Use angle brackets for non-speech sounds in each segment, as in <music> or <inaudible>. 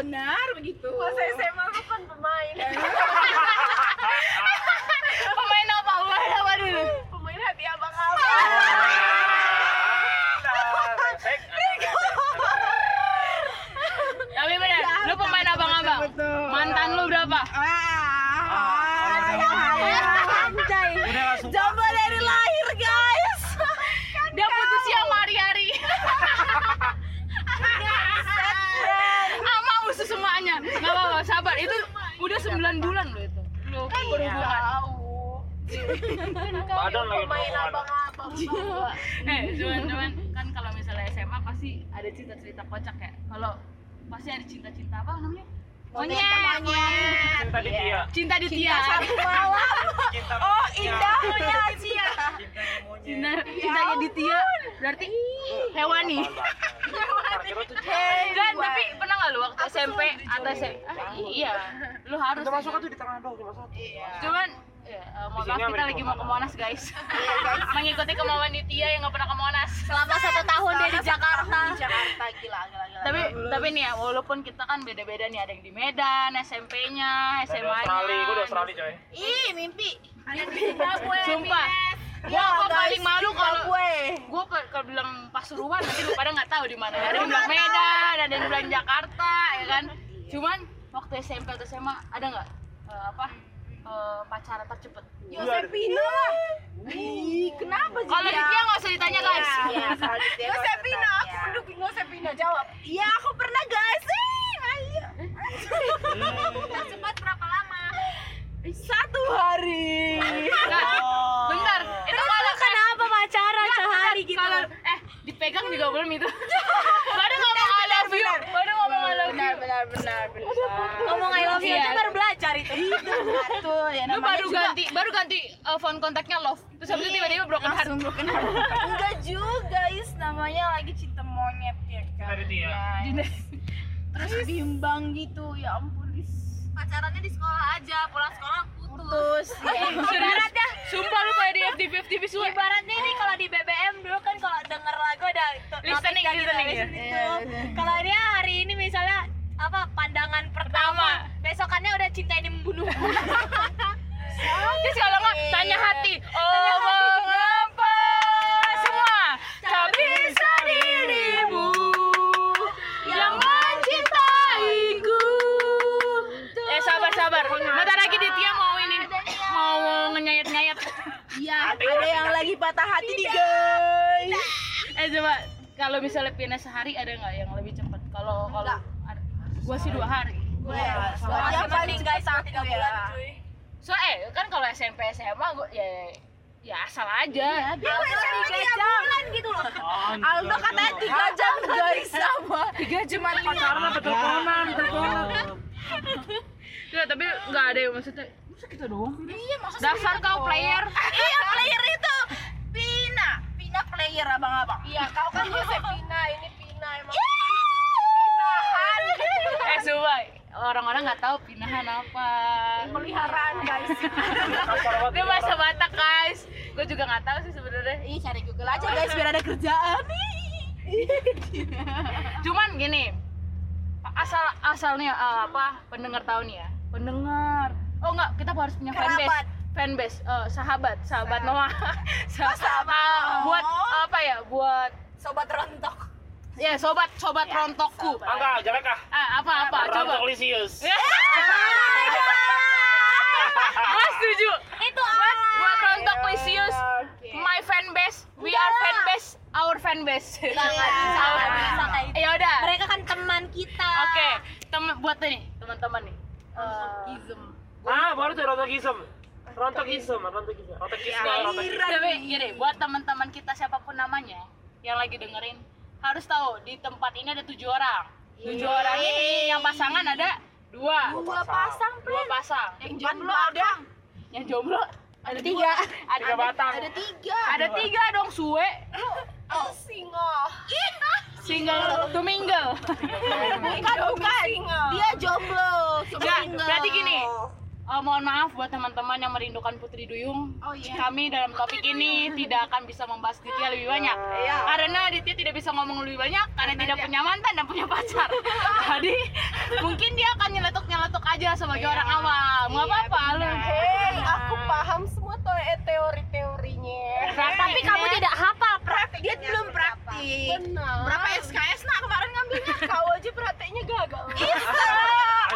benar begitu. Masa SMA lu kan pemain pemain apa pemain apa dulu Pemain hati abang-abang tapi bener lu pemain abang-abang betul. mantan lu berapa ah Anjay Udah langsung Coba dari lahir guys dia putus ya sama hari-hari sama usus semuanya nggak apa-apa sabar itu udah 9 bulan loh itu lu berhubungan badan lagi perempuan. abang-abang <laughs> eh cuman cuman kan kalau misalnya SMA pasti ada cerita-cerita kocak ya. Kalau pasti ada cinta-cinta apa namanya? Monyet monyet Cinta di dia. cinta di Tia Satu malam. Cinta Oh indahnya Cintanya monyet. cinta cintanya di Tia berarti hewani. Dan tapi pernah nggak lu waktu SMP atau SMP iya. Lu harus Kita masuk tuh di tengah dong, masuk. cuman ya, eh, mohon Di maaf kita lagi mau ke Monas guys. <laughs> <laughs> Mengikuti kemauan Tia yang nggak pernah ke Monas. Selama satu tahun dia di Jakarta. di Jakarta gila gila gila. Tapi tapi nih ya walaupun kita kan beda-beda nih ada yang di Medan SMP-nya SMA-nya Australia, gue di Australia coy. ih mimpi. <laughs> Sumpah. Gua Ya, gua paling malu kalau gue gua ke- kalau bilang Pasuruan nanti lu pada nggak tahu di mana. Ada yang bilang Medan ada yang bilang Jakarta ya kan? Cuman waktu SMP atau SMA ada nggak? Eh, apa eh, pacaran tercepet Yosepina ih kenapa sih kalau di dia? dia nggak usah ditanya guys Iya, <laughs> dia Yosepina aku mendukung Yosepina jawab Iya, aku pernah guys. Ih, ayo. Tercepat berapa lama? Satu hari. Nggak, bentar itu kalau Kenapa pacaran sehari gitu? kalau eh dipegang juga belum itu <laughs> baru ngomong I love you baru ngomong I love Benar, you benar, benar, benar. Ngomong I love you Iya. aja baru itu Satu, ya lu namanya baru juga ganti baru ganti uh, phone kontaknya love terus habis itu tiba-tiba broken heart broken heart. Enggak juga, guys. Namanya lagi cinta monyet ya kan. Ya, Terus bimbang gitu, ya ampun. Is. Pacarannya di sekolah aja, pulang sekolah putus Putus. <laughs> Ya, Ibaratnya sumpah lu kayak di FTV FTV suwe Ibaratnya ini kalau di BBM dulu kan kalau denger lagu ada Listening, kan kita listening, listening Iya, tuh. iya. Kalau dia hari ini misalnya apa pandangan pertama, besokannya udah cinta ini membunuh. <laughs> terus kalau nggak tanya hati. Oh mengapa semua? Tak bisa dirimu yang mencintaiku? Eh sabar sabar. Bentar lagi Ditya mau ini mau ngenyayat nyayat Iya, ada yang lagi patah hati nih, guys. eh coba kalau misalnya pindah sehari ada nggak yang lebih cepat? Kalau kalau gua sih dua hari Wah, Masih soalnya paling mending guys tiga aku bulan ya. cuy. so eh kan kalau SMP SMA gua ya ya asal aja Dia Aldo pacaran tiga bulan gitu loh. Aldo katanya tiga jam guys sama. tiga jam pacaran apa teleponan teleponan ya tapi nggak ada yang maksudnya masa kita doang Iya, maksudnya dasar kau player Iya, player itu. Pina, Pina player abang-abang. Iya, kau kan Yosepina, ini Pina emang. <laughs> Coba orang-orang nggak tahu pinahan apa. Peliharaan guys. <laughs> dia bahasa Batak guys. Gue juga nggak tahu sih sebenarnya. Ih, cari Google aja guys biar ada kerjaan. Nih. cuman gini asal asalnya eh, apa pendengar tahu nih ya. Pendengar. Oh enggak kita harus punya fanbase. Kerabat. fanbase eh, sahabat. Sahabat Noah Sa- sahabat ah, Noah. <laughs> buat apa ya? Buat Sobat rontok. Ya sobat sobat rontokku Angga, jelek ah. ah, apa apa coba Rontok Lisius. Ya. <laughs> Gua setuju. Itu Buat, buat rontok Lisius, Oke. my fanbase, we are fanbase, our fanbase. Nggak, <laughs> nggak bisa, nggak bisa kayak gitu. Ya udah. Mereka kan teman kita. Oke, temen buat nih, teman-teman nih. Eh, Ah, baru tuh rontokism. Rontokism, rontokism. Rontokism, rontokism. tapi gini, buat teman-teman kita siapa pun namanya yang lagi dengerin harus tahu di tempat ini ada tujuh orang. Tujuh orang ini yang pasangan ada dua. Dua pasang, Dua pasang. Yang jomblo ada. Yang jomblo ada Tiga. Ada Tiga batang. Ada tiga. Ada tiga dong suwe. Oh, singo. Single to mingle. Bukan, bukan. Dia jomblo. Enggak, berarti gini. Eh, mohon maaf buat teman-teman yang merindukan Putri Duyung. Oh, iya. Kami dalam topik ini <laughs> tidak akan bisa membahas Ditya lebih banyak. Iya. Karena Ditya tidak bisa ngomong lebih banyak karena tidak punya mantan dan punya pacar. <laughs> Jadi mungkin dia akan nyeletuk-nyeletuk aja sebagai orang awam. Nggak apa-apa lu. Hei, aku paham semua eh, teori-teorinya. Tapi kamu tidak hafal praktik, dia belum praktik. Benar. Berapa SKS nak kemarin ngambilnya? Kau aja prakteknya gagal.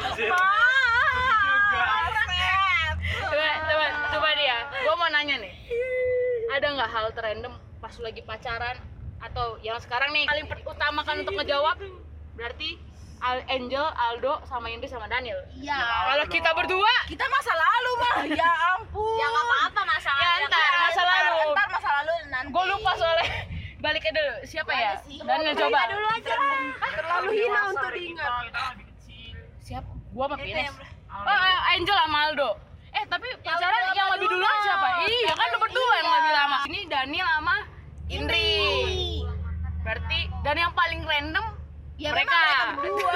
Anjir. Coba, coba, coba dia. Gue mau nanya nih. Ada nggak hal terrandom pas lagi pacaran atau yang sekarang nih paling utamakan untuk ngejawab berarti Al Angel, Aldo, sama Indri sama Daniel. Iya. Kalau kita berdua, Kita masa lalu mah. <laughs> Ya ampun. Ya nggak apa-apa masalah. ya ntar masa lalu. Ntar masa lalu nanti. Gue lupa soalnya. <laughs> Baliknya dulu. Siapa ya? Daniel coba. dulu aja. Terlalu hina untuk diingat. Siapa? Gua apa Pines? Oh, eh, Angel sama Aldo. Eh, tapi pacaran yang lebih duluan siapa? Iya, kan lu berdua yang lebih lama. Ini Daniel sama Indri. Berarti dan yang paling random Ya, mereka. berdua.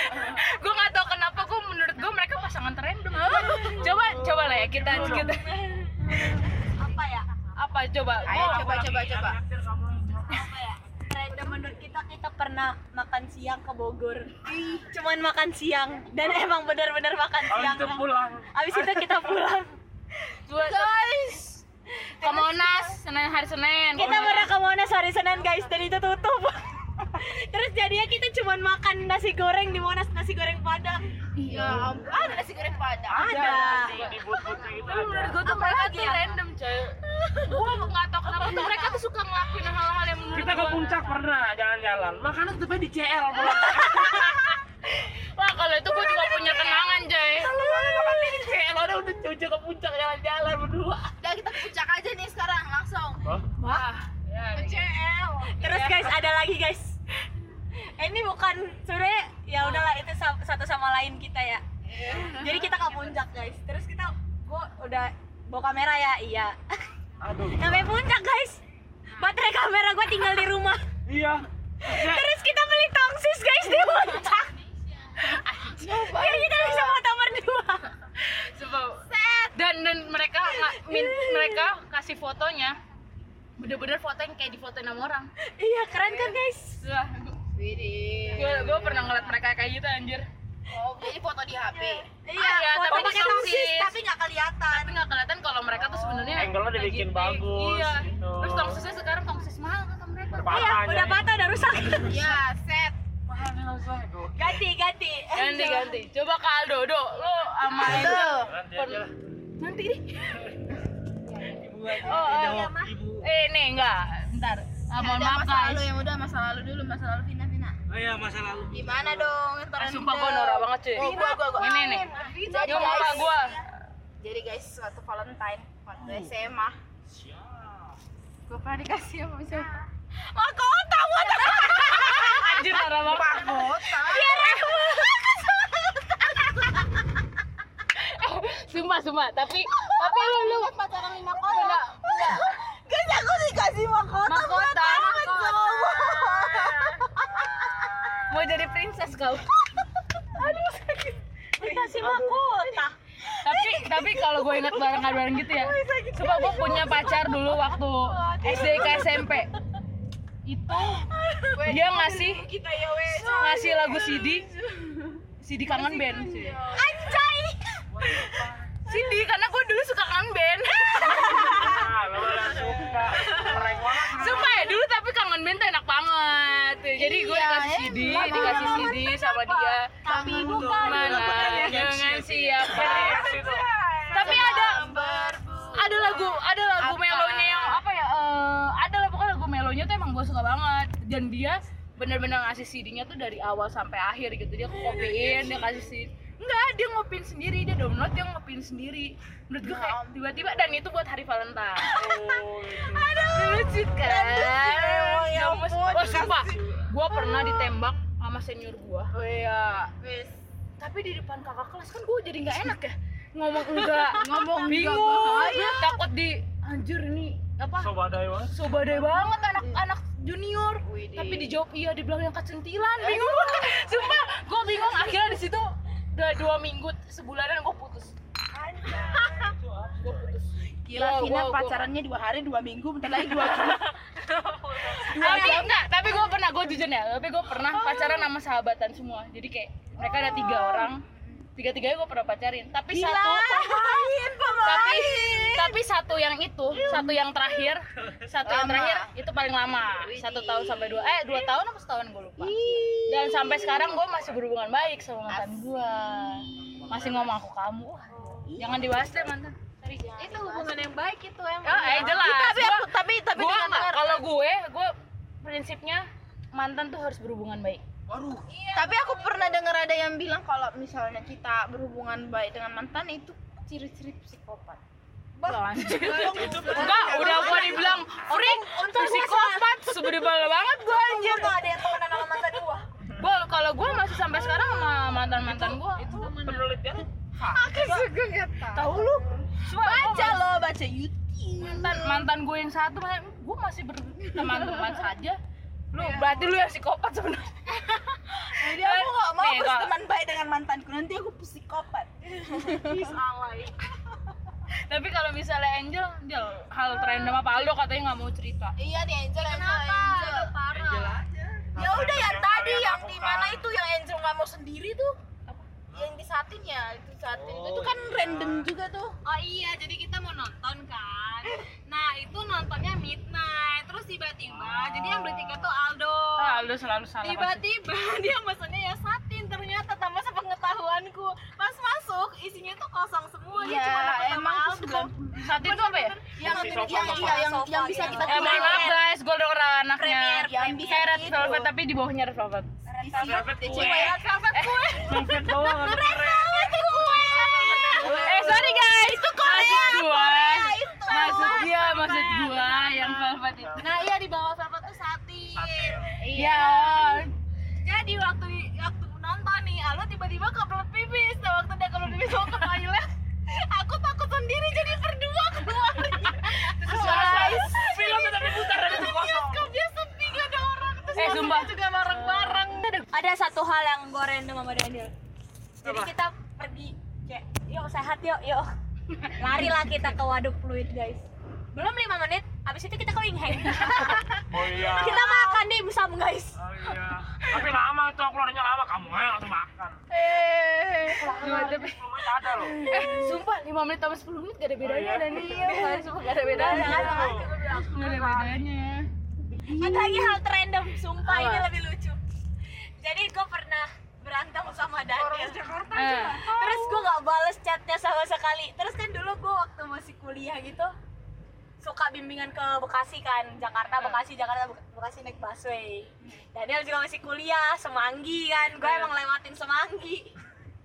<laughs> gue nggak tahu kenapa gue menurut gue mereka pasangan terrandom. coba coba lah ya kita kita Apa ya? apa coba? Ayo Gua- coba coba coba. Menurut kita kita pernah makan siang ke Bogor. Cuman makan siang dan emang benar-benar makan Habis siang. itu pulang. Abis itu kita pulang. Guys. ke Monas Senin hari Senin. Kita pernah ke Monas hari Senin guys dan itu tutup. Terus jadinya kita cuman makan nasi goreng di Monas nasi goreng Padang. Ya ampun. Ada nasi goreng padang. Ada. Di booth-booth gitu Tapi menurut ada. gue tuh mereka tuh random coy <laughs> Gue nggak tau kenapa tuh mereka tuh suka ngelakuin hal-hal yang menurut Kita ke gua- puncak pernah jalan-jalan. Makanan tetapnya di CL. <laughs> Wah kalau itu gue juga punya kenangan coy Makan di CL ada udah cucu ke puncak jalan-jalan berdua. Udah kita ke puncak aja nih sekarang langsung. Hah? Wah ya, CL. Terus guys ada lagi guys. Ini bukan sebenarnya ya udahlah itu sa- satu sama lain kita ya. Jadi kita ke puncak guys. Terus kita gua udah bawa kamera ya, iya. Aduh. Sampai puncak guys. Baterai kamera gua tinggal di rumah. Iya. Terus kita beli tongsis guys di puncak. Biar kita bisa foto berdua. Coba dan dan mereka min, mereka kasih fotonya bener-bener foto yang kayak difotoin sama orang Iya keren kan guys. Wah, Widih. Gue gue pernah ngeliat mereka kayak gitu anjir Oh, jadi foto di HP. Iya, Iya, foto tapi pakai tongsis tapi nggak kelihatan. tapi nggak kelihatan kalau mereka tuh sebenarnya Angle-nya dibikin bagus, iya gitu. terus tongsisnya sekarang tongsis mahal kata mereka Iya, udah patah, udah rusak. Ya, set. ganti, ganti. ganti ganti coba ke Aldo do lo sama Aldo. Angel Nanti aja deh Ibu aja. Oh, oh. Jawab ibu. eh nih enggak bentar ah, mohon Ada maaf masa guys lalu yang udah masa lalu dulu, masa lalu Vina. Oh iya masa lalu. Gimana dong? Ah, sumpah gue norak banget cuy Oh, gua gua gua. ini nih Jadi guys, gue jadi guys suatu Valentine waktu SMA. Gue pernah dikasih sama siapa? Mahkota, what <laughs> the anjir norak banget Mahkota. sumpah sumpah tapi tapi lu lu pacaran lima kota. enggak Guys, aku dikasih mahkota. mahkota Coba. mau jadi <laughs> princess kau Dikasih mahkota. tapi tapi kalau gue ingat bareng-bareng gitu ya coba gue punya pacar dulu waktu SD ke SMP itu dia ngasih ya ngasih lagu CD CD kangen band. Anjay. CD karena gue dulu suka kangen band Ah, lo udah suka. Keren banget. sumpah ya dulu tapi kangen band tuh enak banget jadi gue Iya, dikasih CD dikasih CD sama dia. Tapi bukan. mana dengan siapa? Tapi ada ada lagu ada lagu melonya yang apa ya eh, ada lah pokoknya lagu melonya tuh emang gue suka banget. Dan dia bener-bener ngasih CD-nya tuh dari awal sampai akhir gitu. Dia kopiin dia kasih CD enggak dia ngopin sendiri dia download dia ngopin sendiri. Menurut gue kayak tiba-tiba dan itu buat hari Valentine. <laughs> Oh, itu. lucu kan? Ya Gemes. ampun, oh sumpah gue pernah ditembak sama senior gue Oh iya. Wes. tapi di depan kakak kelas kan gue jadi nggak enak ya? Ngomong enggak <laughs> Ngomong enggak. Bingung. Bahaya. takut di anjir ini apa? Sobadai banget. sobadai banget anak-anak junior. Widih. tapi dijawab iya dibilang yang kecentilan bingung. Banget <laughs> sumpah gue bingung. <laughs> Akhirnya di situ udah dua minggu sebulanan gue putus Gila, Gua- Vina gua- pacarannya dua hari, dua minggu, bentar lagi dua bulan. <laughs> tapi enggak tapi gue pernah gue jujur ya tapi gue pernah pacaran sama sahabatan semua. Jadi kayak mereka ada tiga orang. Tiga tiganya gue pernah pacarin. Tapi satu tapi tapi satu yang itu satu yang terakhir satu yang terakhir itu paling lama. Satu tahun sampai dua eh dua tahun apa setahun gue lupa. Dan sampai sekarang gue masih berhubungan baik sama mantan gue masih ngomong aku kamu. Jangan dibahas deh mantan. Itu hubungan yang baik itu emang. Oh, eh jelas. Tapi Gua- aku, tapi, tapi gua kalau gue, gue prinsipnya mantan tuh harus berhubungan baik. Tapi aku pernah dengar ada yang bilang kalau misalnya kita berhubungan baik dengan mantan itu ciri-ciri psikopat. Enggak, udah gua dibilang freak, psikopat, sebebel banget gua anjir. Gak ada yang temenan sama mantan gua Gua kalau gua masih sampai sekarang sama mantan-mantan gua. Penelitian Aku juga tahu. Tahu lu? Baca lo, baca YouTube. Mantan mantan gue yang satu, gua masih berteman-teman saja. Lu berarti lu yang psikopat sebenarnya. <laughs> Jadi aku gak mau Nih, berteman baik dengan mantanku, nanti aku psikopat. Tapi kalau misalnya Angel, Angel hal random apa Aldo katanya nggak mau cerita. Iya nih Angel, Kenapa? Parah. Ya udah yang tadi yang di mana itu yang Angel nggak mau sendiri tuh. Yang di satin ya, itu satin. itu kan random juga tuh. Oh iya, jadi kita mau nonton kan. Nah, itu nontonnya midnight. Terus tiba-tiba, jadi yang beli tiket tuh Aldo. Ah, Aldo selalu salah. Tiba-tiba <laughs> dia pesannya ya satin ternyata tanpa sepengetahuanku. Pas masuk isinya tuh kosong semua. Dia Iya, cuma dapat sama emang itu Aldo. Saat itu apa ya? Yang Masih yang sofa, iya sofa. yang yang bisa kita Eh maaf guys, gue udah anaknya. Premier, yang bisa Red. Velvet tapi di bawahnya Red Velvet. Isi kue. Velvet kue. Velvet doang ada keren. Eh sorry guys, itu maksud gua. Maksud dia, maksud gua yang Velvet itu. Nah, iya di bawah velvet tuh satin. Iya. Jadi waktu waktu nonton nih, Aldo tiba-tiba kebelet pipis. Nah, waktu dia kebelet pipis mau ke toilet, aku takut sendiri jadi berdua keluar. Guys. Filmnya tapi putar dan itu kosong. Bioskopnya sepi gak ada orang. Terus Eh, sumpah. juga bareng-bareng. Ada satu hal yang gue random sama Daniel Jadi Apa? kita pergi kayak, yuk sehat yuk, yuk <laughs> Lari lah kita ke waduk fluid guys Belum 5 menit, abis itu kita ke Wingheng <laughs> Oh iya. Kita makan dimsum guys Oh iya. Tapi lama itu aku keluarnya lama kamu aja langsung makan. Cuma tapi Belum ada loh. eh sumpah 5 menit sama 10 menit <laughs> gak ada bedanya iya? Daniel. Sumpah gak ada bedanya. Gak ada bedanya. Ada lagi hal random, sumpah ini lebih lucu Jadi gue pernah berantem sama Daniel. Eh, Terus gue gak bales chatnya sama sekali. Terus kan dulu gue waktu masih kuliah gitu Suka bimbingan ke Bekasi kan Jakarta, Bekasi, Jakarta, Bek- Bekasi naik busway. Daniel juga masih kuliah, Semanggi kan. Gue emang lewatin Semanggi.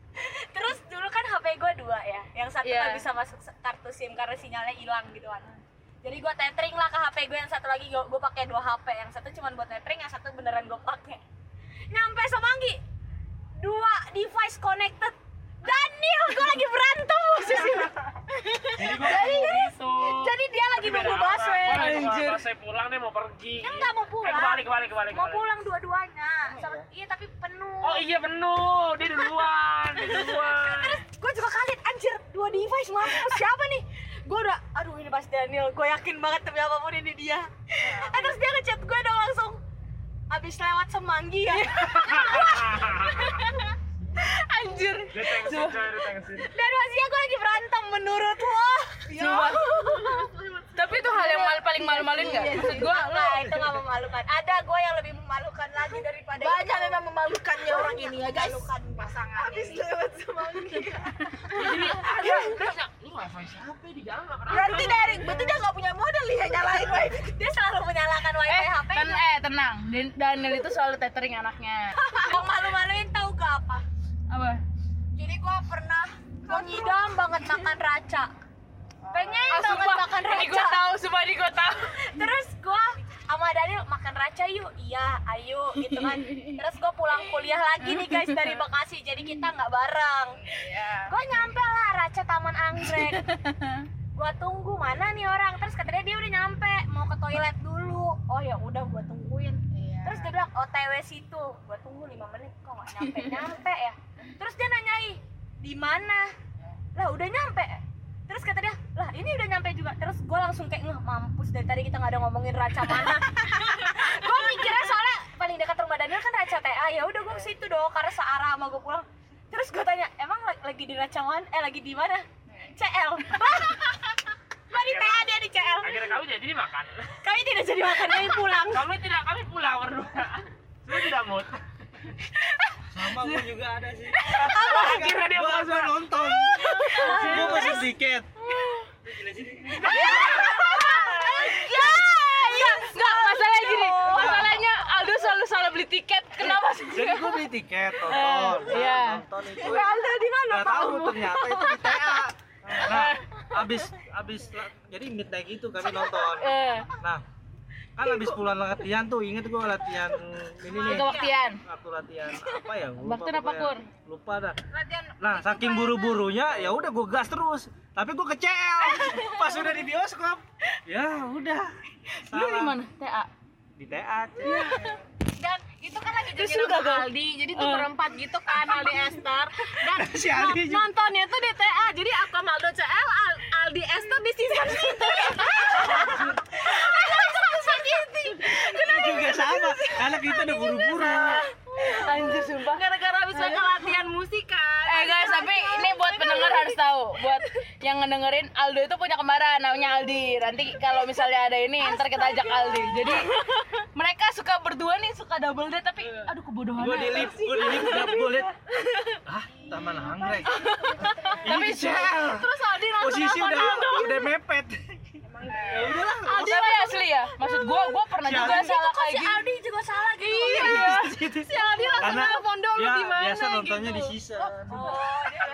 <laughs> Terus dulu kan HP gue dua ya Yang satu Iya. nggak bisa masuk kartu SIM karena sinyalnya hilang gitu kan. Jadi gue tethering lah ke HP gue yang satu lagi gue pakai dua HP yang satu cuma buat tethering yang satu beneran gue pakai nyampe Semanggi dua device connected Daniel gue lagi berantem posisi Jadi gua gitu. jadi dia lagi nunggu busway Pas saya pulang nih mau pergi. Kan nggak mau Eh, pulang. kembali kembali kembali. mau pulang dua-duanya Sama- iya tapi penuh Oh iya penuh. Dia duluan. Dia duluan. terus gue juga kaget anjir dua device mampus siapa nih gue udah aduh ini pas Daniel gue yakin banget demi apa pun ini dia Eh, terus dia ngechat gue dong langsung abis lewat semanggi ya? <laughs> Anjir. Dia tengsin. dan maksudnya gue lagi berantem menurut lo. Sumpah. <laughs> Tapi itu hal yang mal- paling malu-maluin gak? Maksud gua lo Nah, itu gak memalukan ada gue yang lebih memalukan lagi daripada Banyak itu. memang memalukannya orang ini ya guys. memalukan pasangan Habis ini. lewat semanggi. Dia terus ya, ini wifi siapa di jalan nggak pernah. Berarti dari, berarti dia nggak punya modal ya nyalain wifi. dia selalu menyalakan wifi eh, HP ten eh tenang. Dan- Daniel itu selalu tethering anaknya. <laughs> yang malu-maluin tahu gak apa Apa? Jadi gua pernah gua ngidam banget makan raca. Pengen Ah, banget sumpah, makan raca. tahu, sumpah ini gua tahu. Terus gua sama Daniel makan raca yuk. Iya, ayo gitu kan. Terus gua pulang kuliah lagi nih guys dari Bekasi. Jadi kita nggak bareng. Gua nyampe lah raca Taman Anggrek. Gua tunggu mana nih orang. Terus katanya dia udah nyampe, mau ke toilet dulu. Oh ya udah gua tungguin. Terus dia bilang OTW situ. Gua tunggu 5 menit kok nggak nyampe nyampe ya. Terus dia nanyai di mana? Lah udah nyampe. Terus kata dia, lah ini udah nyampe juga. gue langsung kayak ngeh mampus dari tadi kita nggak ada ngomongin raca mana <laughs> gue mikirnya soalnya paling dekat rumah Daniel kan raca TA ya udah gue ke situ dong karena searah sama gue pulang terus gue tanya emang la- lagi di raca mana eh lagi di mana CL Lah <laughs> di TA dia di CL Akhirnya kami jadi dimakan. kami tidak jadi makan kami pulang Kami tidak kami pulang berdua. Saya tidak mood. <laughs> sama gue juga ada sih. Akhirnya dia gue puasa. nonton. Gue pesen tiket. Enggak, masalahnya gini. Masalahnya Aldo selalu salah beli tiket. Kenapa sih? jadi gue beli tiket nonton. Eh, iya. nonton itu. Ada di mana tahu ternyata itu di TA <laughs> nah abis abis jadi midnight itu kami nonton. Eh, nah kan abis pulang latihan tuh inget gue latihan ini nih kebaktian. waktu latihan apa ya Gua Baktian apa. Kur? lupa dah nah saking buru-burunya ya udah gue gas terus tapi gue kecel <laughs> pas udah di bioskop ya udah Lu di mana? TA. di TA dan itu kan lagi jadi lu gagal? Aldi jadi tuh Eh. berempat gitu kan Aldi Esther dan <laughs> si Aldi no- nontonnya tuh di TA jadi aku sama Aldo CL Al- Aldi Esther di season itu <laughs> Itu juga sama. karena kita udah buru-buru. Anjir sumpah. gara-gara habis mereka latihan musik kan? Eh guys, tapi ini buat pendengar harus tahu, buat yang ngedengerin Aldo itu punya kembaran namanya Aldi. Nanti kalau misalnya ada ini, ntar kita ajak Aldi. Jadi mereka suka berdua nih suka double date tapi aduh kebodohan. gue di lift gue di lift udah gue liat ah taman anggrek. Tapi terus Aldi nonton posisi udah udah mepet ya udahlah tapi asli ya, maksud gua gua pernah Si juga Aldi. salah kayak si gitu. Aldi juga salah gitu? Iya. Gitu. si Aldi langsung karena telepon dulu dia di mana biasa nontonnya di gitu? season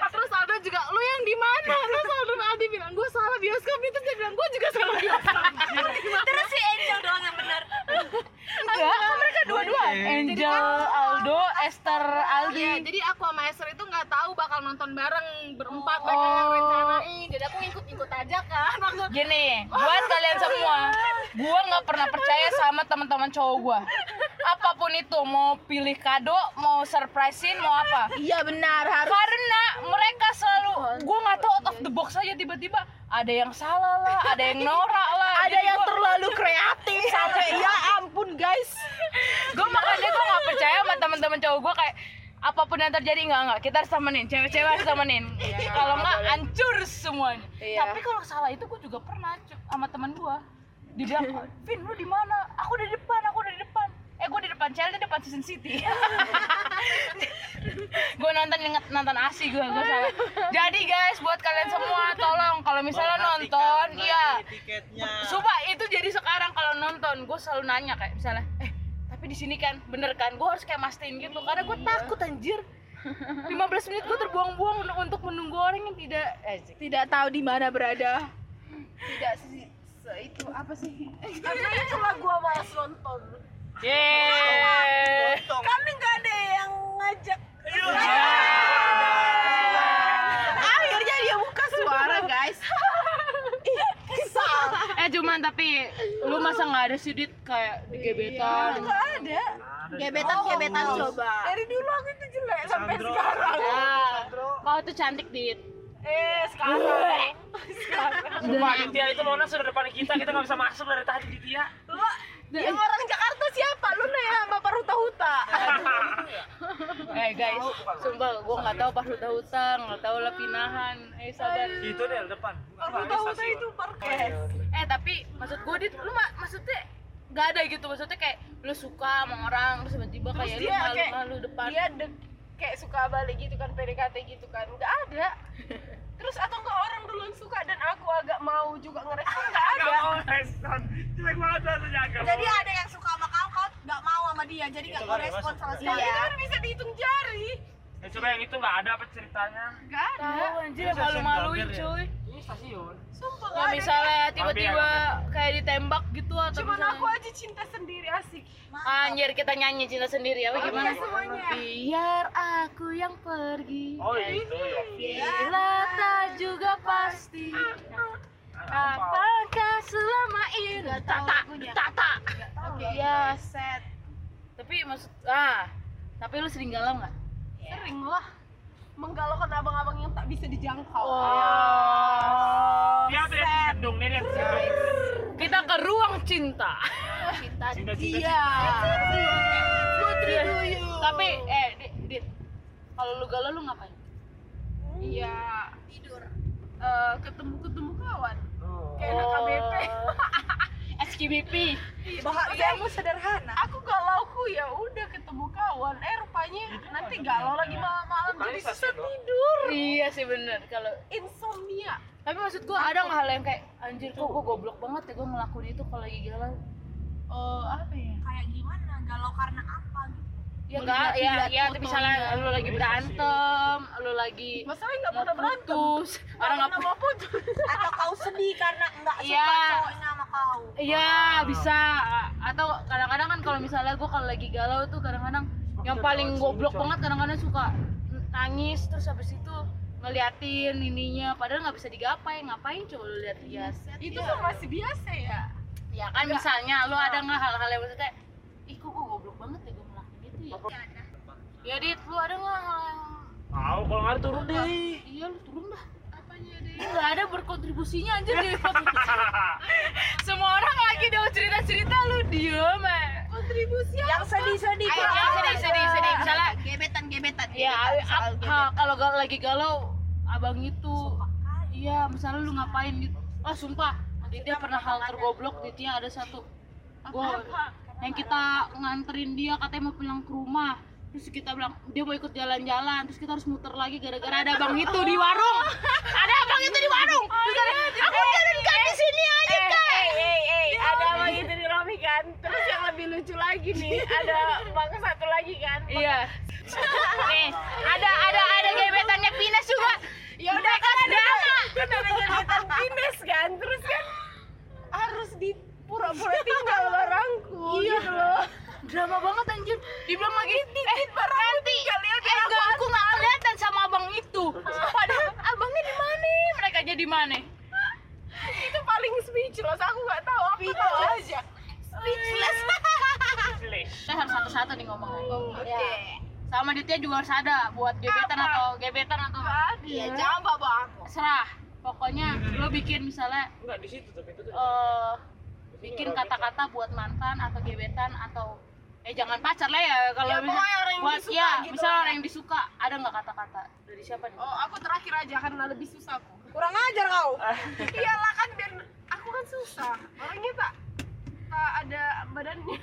terus Aldo juga lu yang di mana? Terus Aldo Aldi bilang gue salah bioskop. Terus dia bilang gue juga salah bioskop. Terus si Angel doang yang benar Enggak, kan mereka dua-dua. Angel, Aldo, Esther, Aldi. Iya, jadi aku sama Esther itu nggak tahu bakal nonton bareng berempat mereka Oh. yang rencanain. Jadi aku ngikut-ngikut aja kan. Waktu <laughs> Gini, buat kalian semua, gua nggak pernah percaya sama teman-teman cowok gua. Apa pun itu, mau pilih kado, mau surprisein, mau apa. Iya benar harus. Karena mereka selalu, gua nggak tahu out of the box aja tiba-tiba ada yang salah lah, ada yang norak lah. Ada yang terlalu kreatif. Sampai ya ampun guys. gue makanya gue nggak percaya sama teman-teman cowok gue kayak apa pun yang terjadi nggak nggak. Kita harus temenin cewek-cewek harus temenin. Kalau nggak hancur semuanya. Iya. tapi kalau salah itu gue juga pernah sama teman gue dibilang Vin lu di mana? Aku di depan aku di depan eh gue di depan Chelsea depan Season City. <laughs> Gue nonton inget nonton asi gue gue salah. Jadi guys buat kalian semua tolong kalau misalnya nonton iya. Sumpah itu jadi sekarang kalau nonton gue selalu nanya kayak misalnya eh tapi di sini kan bener kan? Gue harus kayak mastiin gitu karena gue takut anjir. 15 menit gue terbuang-buang untuk- menunggu orang yang tidak eh, Tidak tahu di mana berada. Tidak se, se- itu apa sih? karena itulah gua malas nonton Yeay. karena nggak ada yang ngajak. Akhirnya dia buka suara guys. <laughs> eh cuman tapi lu masa nggak ada sih dit? Kayak di gebetan. Ada. Gebetan gebetan coba. dari dulu aku itu jelek sampai Sandro sekarang ya kau tuh cantik dit. Eh sekarang. Sumpah di Tia itu Mona sudah depan kita, kita nggak bisa masuk dari tadi di Tia. yang orang Jakarta siapa? Lu nih ya bapak Ruta Huta. <laughs> Eh guys sumpah gue nggak tahu pas huta nggak tahu lah pinahan. Eh sabar. Itu deh depan. Ruta Huta itu parkes eh tapi maksud gue dit lu ma- maksudnya gak ada gitu. Maksudnya kayak lu suka sama orang terus tiba-tiba Terus kayak lu dia malu kayak- malu depan. dia dek kayak suka balik gitu kan PDKT gitu kan. Nggak ada. <laughs> Terus atau enggak orang duluan suka dan aku agak mau juga ngerespon nggak ada. Nggak mau respon. Jelek banget rasanya agak jadi ada yang suka sama nggak mau sama dia jadi nggak mau kan sama sekali. Iya. itu kan bisa dihitung jari. Eh, coba yang itu nggak ada apa ceritanya? nggak ada. Tahu anjir malu-maluin stasiun cuy. Ini stasiun. sumpah ya nggak misalnya tiba-tiba Ambil, kayak ditembak gitu atau cuman misalnya aku aja cinta sendiri asik. Anjir kita nyanyi cinta sendiri apa gimana? semuanya. biar aku yang pergi. Oh itu ya. bila tak juga pasti. Apakah selama ini tata tata Oke. ya set tapi maksud ah tapi lu sering galau nggak sering lah menggalaukan abang-abang yang tak bisa dijangkau oh Dia tuh yang gedung nih yang ruang cinta. Cinta <laughs> Cinta, cinta, dia. Putri Duyung. Tapi eh Dit, Dit, kalau lu galau lu ngapain? Iya. Tidur. Eh, ketemu-ketemu kawan. Oh. Kayak anak KBP. <laughs> SKBP. Bahagiamu sederhana. Aku galauku ya udah ketemu kawan. Eh rupanya nanti galau lagi malam-malam jadi susah tidur. Iya sih bener kalau Insomnia. tapi maksud gua ada nggak hal yang kayak anjir kok gua goblok banget ya gua ngelakuin itu kalau lagi galau Oh, apa ya? Kayak gimana? Galau karena apa gitu? ya enggak ya ya fotonya. misalnya lu lagi berantem lu lagi Masalahnya nggak mau pernah berantem. orang nggak mau putus. Atau kau sedih karena nggak suka Iya. cowoknya kau? Iya bisa. Atau kadang-kadang kan kalau misalnya gue kalau lagi galau tuh kadang-kadang yang paling goblok banget kadang-kadang suka nangis terus habis itu ngeliatin ininya. Padahal nggak bisa digapai. Ngapain coba lu lihat-lihat Itu tuh masih biasa ya. ya kan misalnya lu ada nggak hal-hal yang maksudnya ih kok gue goblok banget ya gue ngelakuin itu ya? Ya dit lu ada nggak hal yang Tahu kalau nggak turun deh. iya lu turun dah. Apanya deh nggak ada berkontribusinya anjir di <laughs> semua orang lagi udah cerita-cerita lu diem eh Kontribusi Yang sedih-sedih. Ayo, Kak. yang sedih-sedih sedih misalnya gebetan-gebetan. ya soal ap- ha, kalau gal- lagi galau abang itu iya misalnya lu ngapain gitu. Oh sumpah Ditya pernah hal tergoblok Ditya ada satu. Gua yang kita nganterin dia katanya mau pulang ke rumah terus kita bilang dia mau ikut jalan-jalan. Terus kita harus muter lagi gara-gara ada abang itu di warung. Ada abang itu di warung. Terus ada, aku jalan kan di sini aja Eh, eh, eh, ada abang itu di Romi kan. Terus yang lebih lucu lagi nih, ada bang satu lagi kan. iya. Nih ada ada ada gebetannya Pines juga. Ya udah kan ada kan ada gebetan Pines kan. Terus kan harus di pura-pura tinggal barangku gitu loh. Drama banget anjir dibilang lagi eh nanti eh enggak aku nggak kelihatan sama abang itu padahal abangnya di mana mereka jadi mana Itu paling speechless. Aku nggak tahu apa tahu aja. Speechless. kita harus satu-satu nih ngomongnya Oke. sama Ditya juga harus ada buat gebetan Apa? atau gebetan atau Iya, jangan bawa aku. serah pokoknya lo bikin misalnya Enggak di situ tapi itu tuh. eh bikin kata-kata buat mantan atau gebetan atau eh jangan pacar lah ya kalau Ya, misal- pokoknya orang yang buat disuka ya gitu misal lah. orang yang disuka ada nggak kata-kata dari siapa nih Oh, aku terakhir aja karena lebih susah aku. Kurang ajar kau. <laughs> Iyalah kan biar aku kan susah. Orangnya tak tak ada badannya.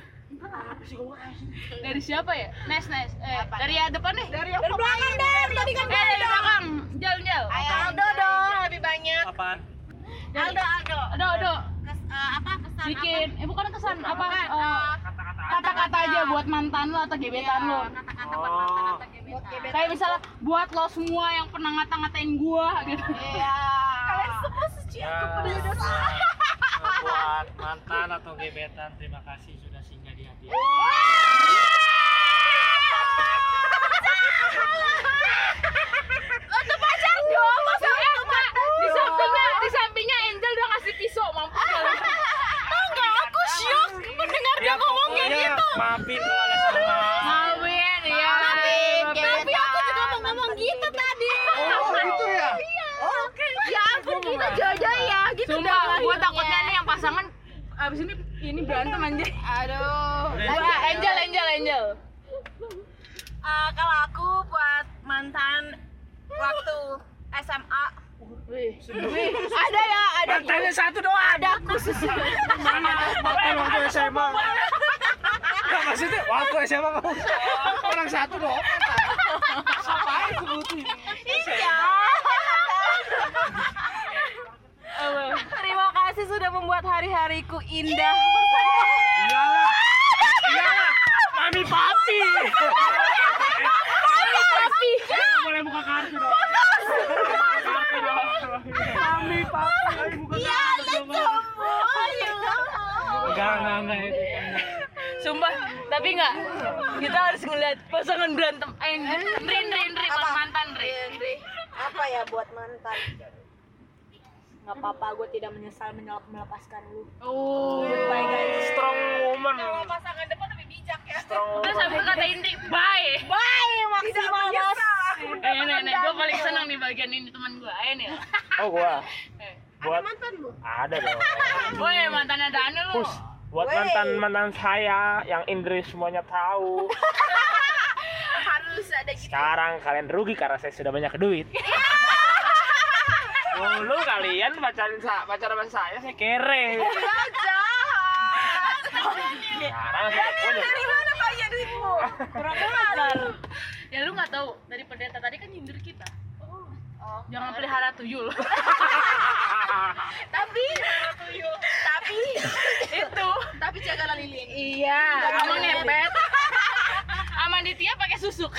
dari siapa ya Nes Nes eh dari ya depan nih Dari yang dari belakang deh, tadi kan eh dari belakang jal jal Aldo dong lebih banyak. Apaan? Aldo Aldo. Aduh aduh Kes, eh, apa kesan bikin eh bukan kesan apa Bukan, eh, Kata-kata. aja buat mantan lo atau gebetan lo kata-kata buat mantan atau gebetan. kayak misalnya buat lo semua yang pernah ngata-ngatain gua gitu Iya. Kalian semua suci aku pada. Buat mantan atau gebetan, terima kasih sudah singgah di hati. Untuk pacar dong, masa enggak? Di sampingnya, di sampingnya Angel udah ngasih pisau, mampus kalian. Oh enggak, aku syok mendengar dia ngomong maafin kalau ada salah. Maafin, ya. Tapi aku juga mau ngomong gitu tadi. Oh, gitu ya? Ya ampun kita jojo ya gitu Sumpah, dah gua lahirnya. takutnya nih yang pasangan abis ini ini berantem anjir. Aduh. Wah, Angel, Angel, Angel. Eh, kalau aku buat mantan waktu SMA Wih, wih, ada ya, ada. Mantannya satu doang. Ada khusus. Mana mantan waktu SMA? Maksudnya waktu SMA kamu orang satu doang. Siapa itu butuh? Iya. Terima kasih sudah membuat hari-hariku indah. Iyalah. Iyalah. Mami papi. Tapi Boleh buka kartu dong. Kartu dong. Mami papi. Ayo buka kartu dong. Enggak, enggak, enggak itu. Sumpah, tapi enggak. Kita harus ngeliat pasangan berantem. Eh, Rin, Rin, Rin, buat mantan, Rin. Apa ya buat mantan? Nggak apa-apa, gue tidak menyesal menyel- melepaskan lu. Oh. Bye guys. Strong woman. Pasangan depan lebih bijak ya. Strong Terus itu kata Indri, bye. Bye, maksimal bos. Eh, nih, nih, gue paling senang di bagian ini teman gue. Ayo nih. Oh, gua. Eh, buat mantanmu ada dong. Woi, mantannya Daniel lu. Buat mantan mantan saya yang Indri semuanya tahu. <laughs> Harus ada gitu. Sekarang kalian rugi karena saya sudah banyak duit. <laughs> Dulu kalian pacarin sa pacaran sama saya, saya kere. Sekarang saya punya. mana banyak duitmu kurang ajar Ya lu nggak tahu dari pendeta tadi kan nyindir kita. Jangan pelihara tuyul. <laughs> Tapi tapi Itu. tapi jagalah lilin. Iya. Nepet. Aman <laughs> Ditya pakai susuk.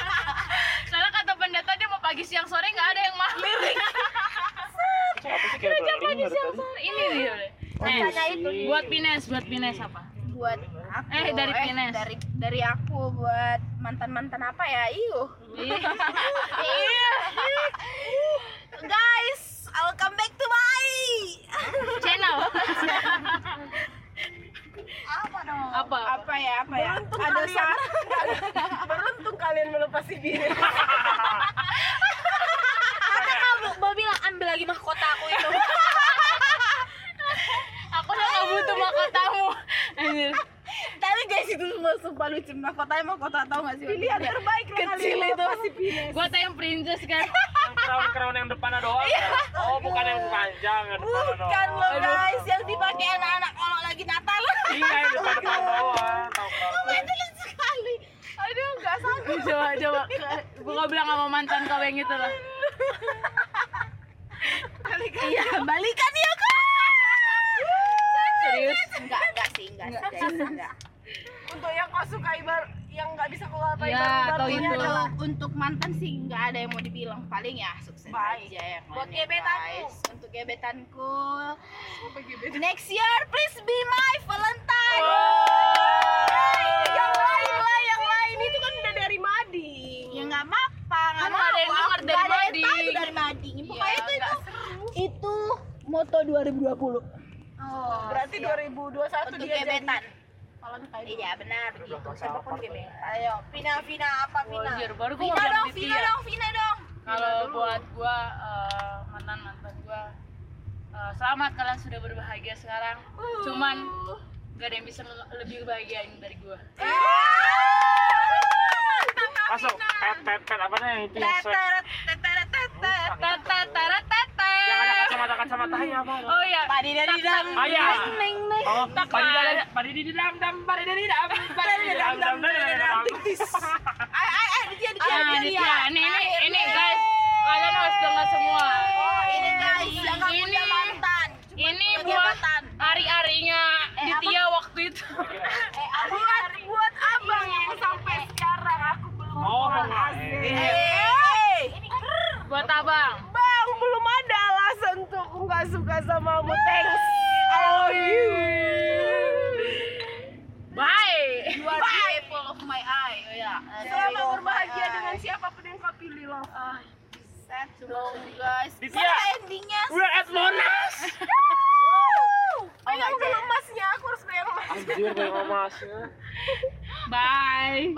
<laughs> Soalnya kata pendeta dia mau pagi siang sore nggak ada yang mau. <laughs> Sih kayak beli dari tadi? Ini dia. Eh, buat Pines, buat Pines apa? Buat aku. Eh, dari Pines. dari dari aku buat mantan-mantan apa ya? Iyo. Iya. Guys, I'll come back to my Channel. Apa? apa ya apa ya? Ada saat beruntung kalian melepasi diri Kata kamu mau bilang ambil lagi mahkota aku itu Aku udah nggak butuh mahkotamu. Anjir. Tapi guys itu semua sumpah lucu mahkotanya mahkota tau gak sih? Pilihan terbaik kecil itu. Gua yang princess kan. Yang crown-crown yang depannya doang. kan? Oh, bukan yang panjang, yang doang. Bukan loh guys, yang dipakai anak-anak kalau lagi Natal. Iya, yang depan-depan doang. Tahu crown. Itu lucu sekali. Aduh, nggak sanggup. Coba coba. Gua bilang sama mantan kau yang itu lah. Iya, balikan ya kak. Serius? Enggak, enggak sih, enggak, enggak. untuk yang kau suka ibar yang nggak bisa kau apa Ya, atau Ini itu. adalah untuk mantan sih nggak ada yang mau dibilang. Paling ya sukses Baik. aja ya Buat guys. untuk gebetanku next year please be my Valentine. Yang lain lah yang lain. Itu kan udah dari mading ya nggak apa nggak Kan nggak ada yang denger Aku dari nggak ada yang Mading. tahu dari mading pokoknya itu itu itu moto 2020 oh berarti 2021 untuk dia gebetan. jadi Iya benar begitu. siapa pun ayo Vina Vina apa Vina? Baru gua Vina dong Vina dong Vina dong. Kalau buat gua eh, mantan mantan gua eh, selamat kalian sudah berbahagia sekarang. Cuman gak ada yang bisa lebih bahagiain dari gua. Masuk. Pet, pet, pet. Apa yang itu yang apa? Oh iya. Padi dari dam Ayah. neng neng Oh, padi dari padi di dam dam padi dari dam padi di dam dam dari dam. ay ay ay dia dia Ah. Ini ini ini guys. Kalian harus dengar semua. Oh, ini guys Ini punya mantan ini buat hari-harinya Ditya waktu itu. <laughs> buat buat abang yang sampai sekarang aku belum Oh, eh. Hey, Buat abang. bang belum ada aku nggak suka sama kamu thanks. I love you. Bye. you are the apple of my eye. Oh ya selamat berbahagia dengan siapa pun yang kau pilih loh sad slow guys. Ditya. Endingnya? We're at Monas. <laughs> oh Yang jadi emasnya aku harus bayar emas Anjir, kayak emasnya. <laughs> Bye.